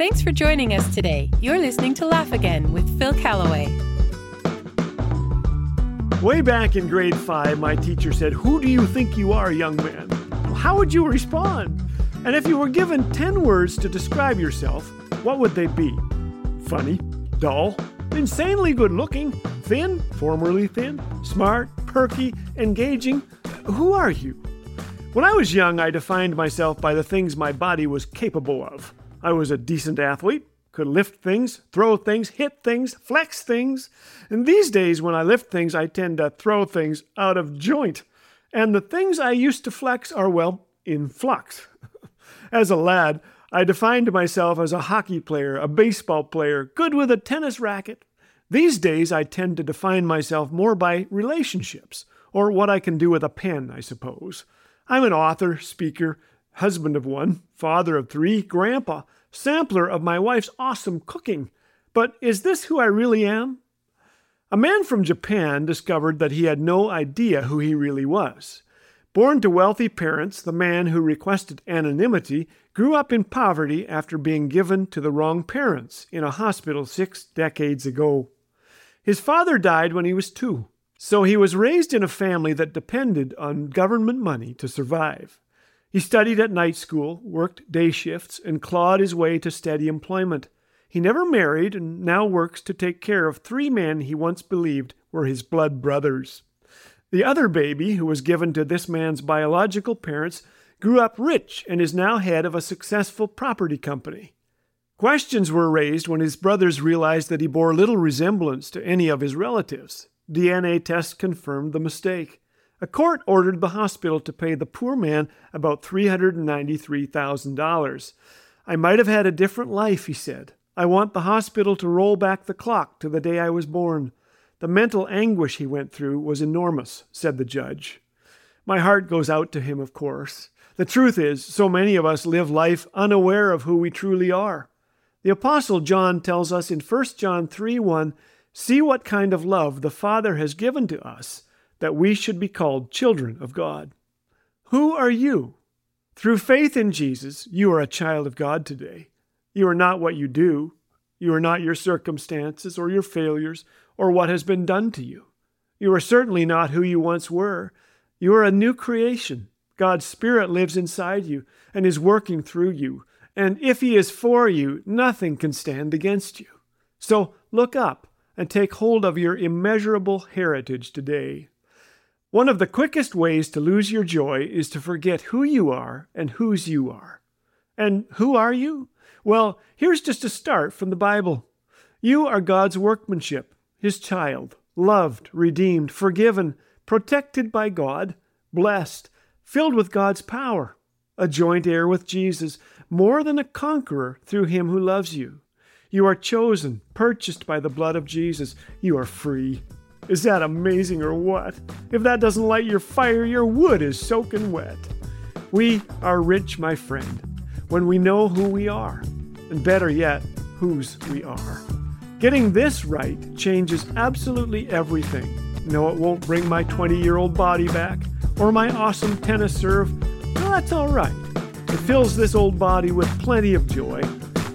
Thanks for joining us today. You're listening to Laugh Again with Phil Callaway. Way back in grade five, my teacher said, Who do you think you are, young man? How would you respond? And if you were given 10 words to describe yourself, what would they be? Funny, dull, insanely good looking, thin, formerly thin, smart, perky, engaging. Who are you? When I was young, I defined myself by the things my body was capable of. I was a decent athlete, could lift things, throw things, hit things, flex things. And these days, when I lift things, I tend to throw things out of joint. And the things I used to flex are, well, in flux. as a lad, I defined myself as a hockey player, a baseball player, good with a tennis racket. These days, I tend to define myself more by relationships, or what I can do with a pen, I suppose. I'm an author, speaker, husband of one, father of three, grandpa, sampler of my wife's awesome cooking. But is this who I really am? A man from Japan discovered that he had no idea who he really was. Born to wealthy parents, the man who requested anonymity grew up in poverty after being given to the wrong parents in a hospital six decades ago. His father died when he was two, so he was raised in a family that depended on government money to survive. He studied at night school, worked day shifts, and clawed his way to steady employment. He never married and now works to take care of three men he once believed were his blood brothers. The other baby, who was given to this man's biological parents, grew up rich and is now head of a successful property company. Questions were raised when his brothers realized that he bore little resemblance to any of his relatives. DNA tests confirmed the mistake. A court ordered the hospital to pay the poor man about $393,000. I might have had a different life, he said. I want the hospital to roll back the clock to the day I was born. The mental anguish he went through was enormous, said the judge. My heart goes out to him, of course. The truth is, so many of us live life unaware of who we truly are. The Apostle John tells us in 1 John 3 1 See what kind of love the Father has given to us, that we should be called children of God. Who are you? Through faith in Jesus, you are a child of God today. You are not what you do. You are not your circumstances or your failures or what has been done to you. You are certainly not who you once were. You are a new creation. God's Spirit lives inside you and is working through you. And if He is for you, nothing can stand against you. So look up and take hold of your immeasurable heritage today. One of the quickest ways to lose your joy is to forget who you are and whose you are. And who are you? Well, here's just a start from the Bible. You are God's workmanship, His child, loved, redeemed, forgiven, protected by God, blessed, filled with God's power, a joint heir with Jesus, more than a conqueror through Him who loves you. You are chosen, purchased by the blood of Jesus. You are free. Is that amazing or what? If that doesn't light your fire, your wood is soaking wet. We are rich, my friend when we know who we are, and better yet, whose we are. Getting this right changes absolutely everything. No, it won't bring my 20 year old body back or my awesome tennis serve. Well, that's all right. It fills this old body with plenty of joy.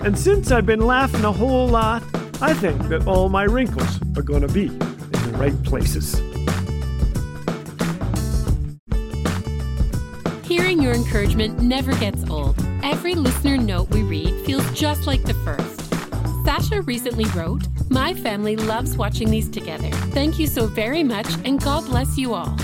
And since I've been laughing a whole lot, I think that all my wrinkles are to be right places. Hearing your encouragement never gets old. Every listener note we read feels just like the first. Sasha recently wrote, My family loves watching these together. Thank you so very much, and God bless you all.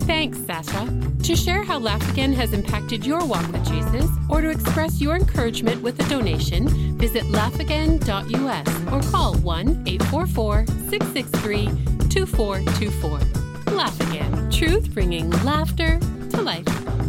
Thanks, Sasha. To share how Laugh Again has impacted your walk with Jesus, or to express your encouragement with a donation, visit laughagain.us or call 1 844 663 2424. Laugh Again, truth bringing laughter to life.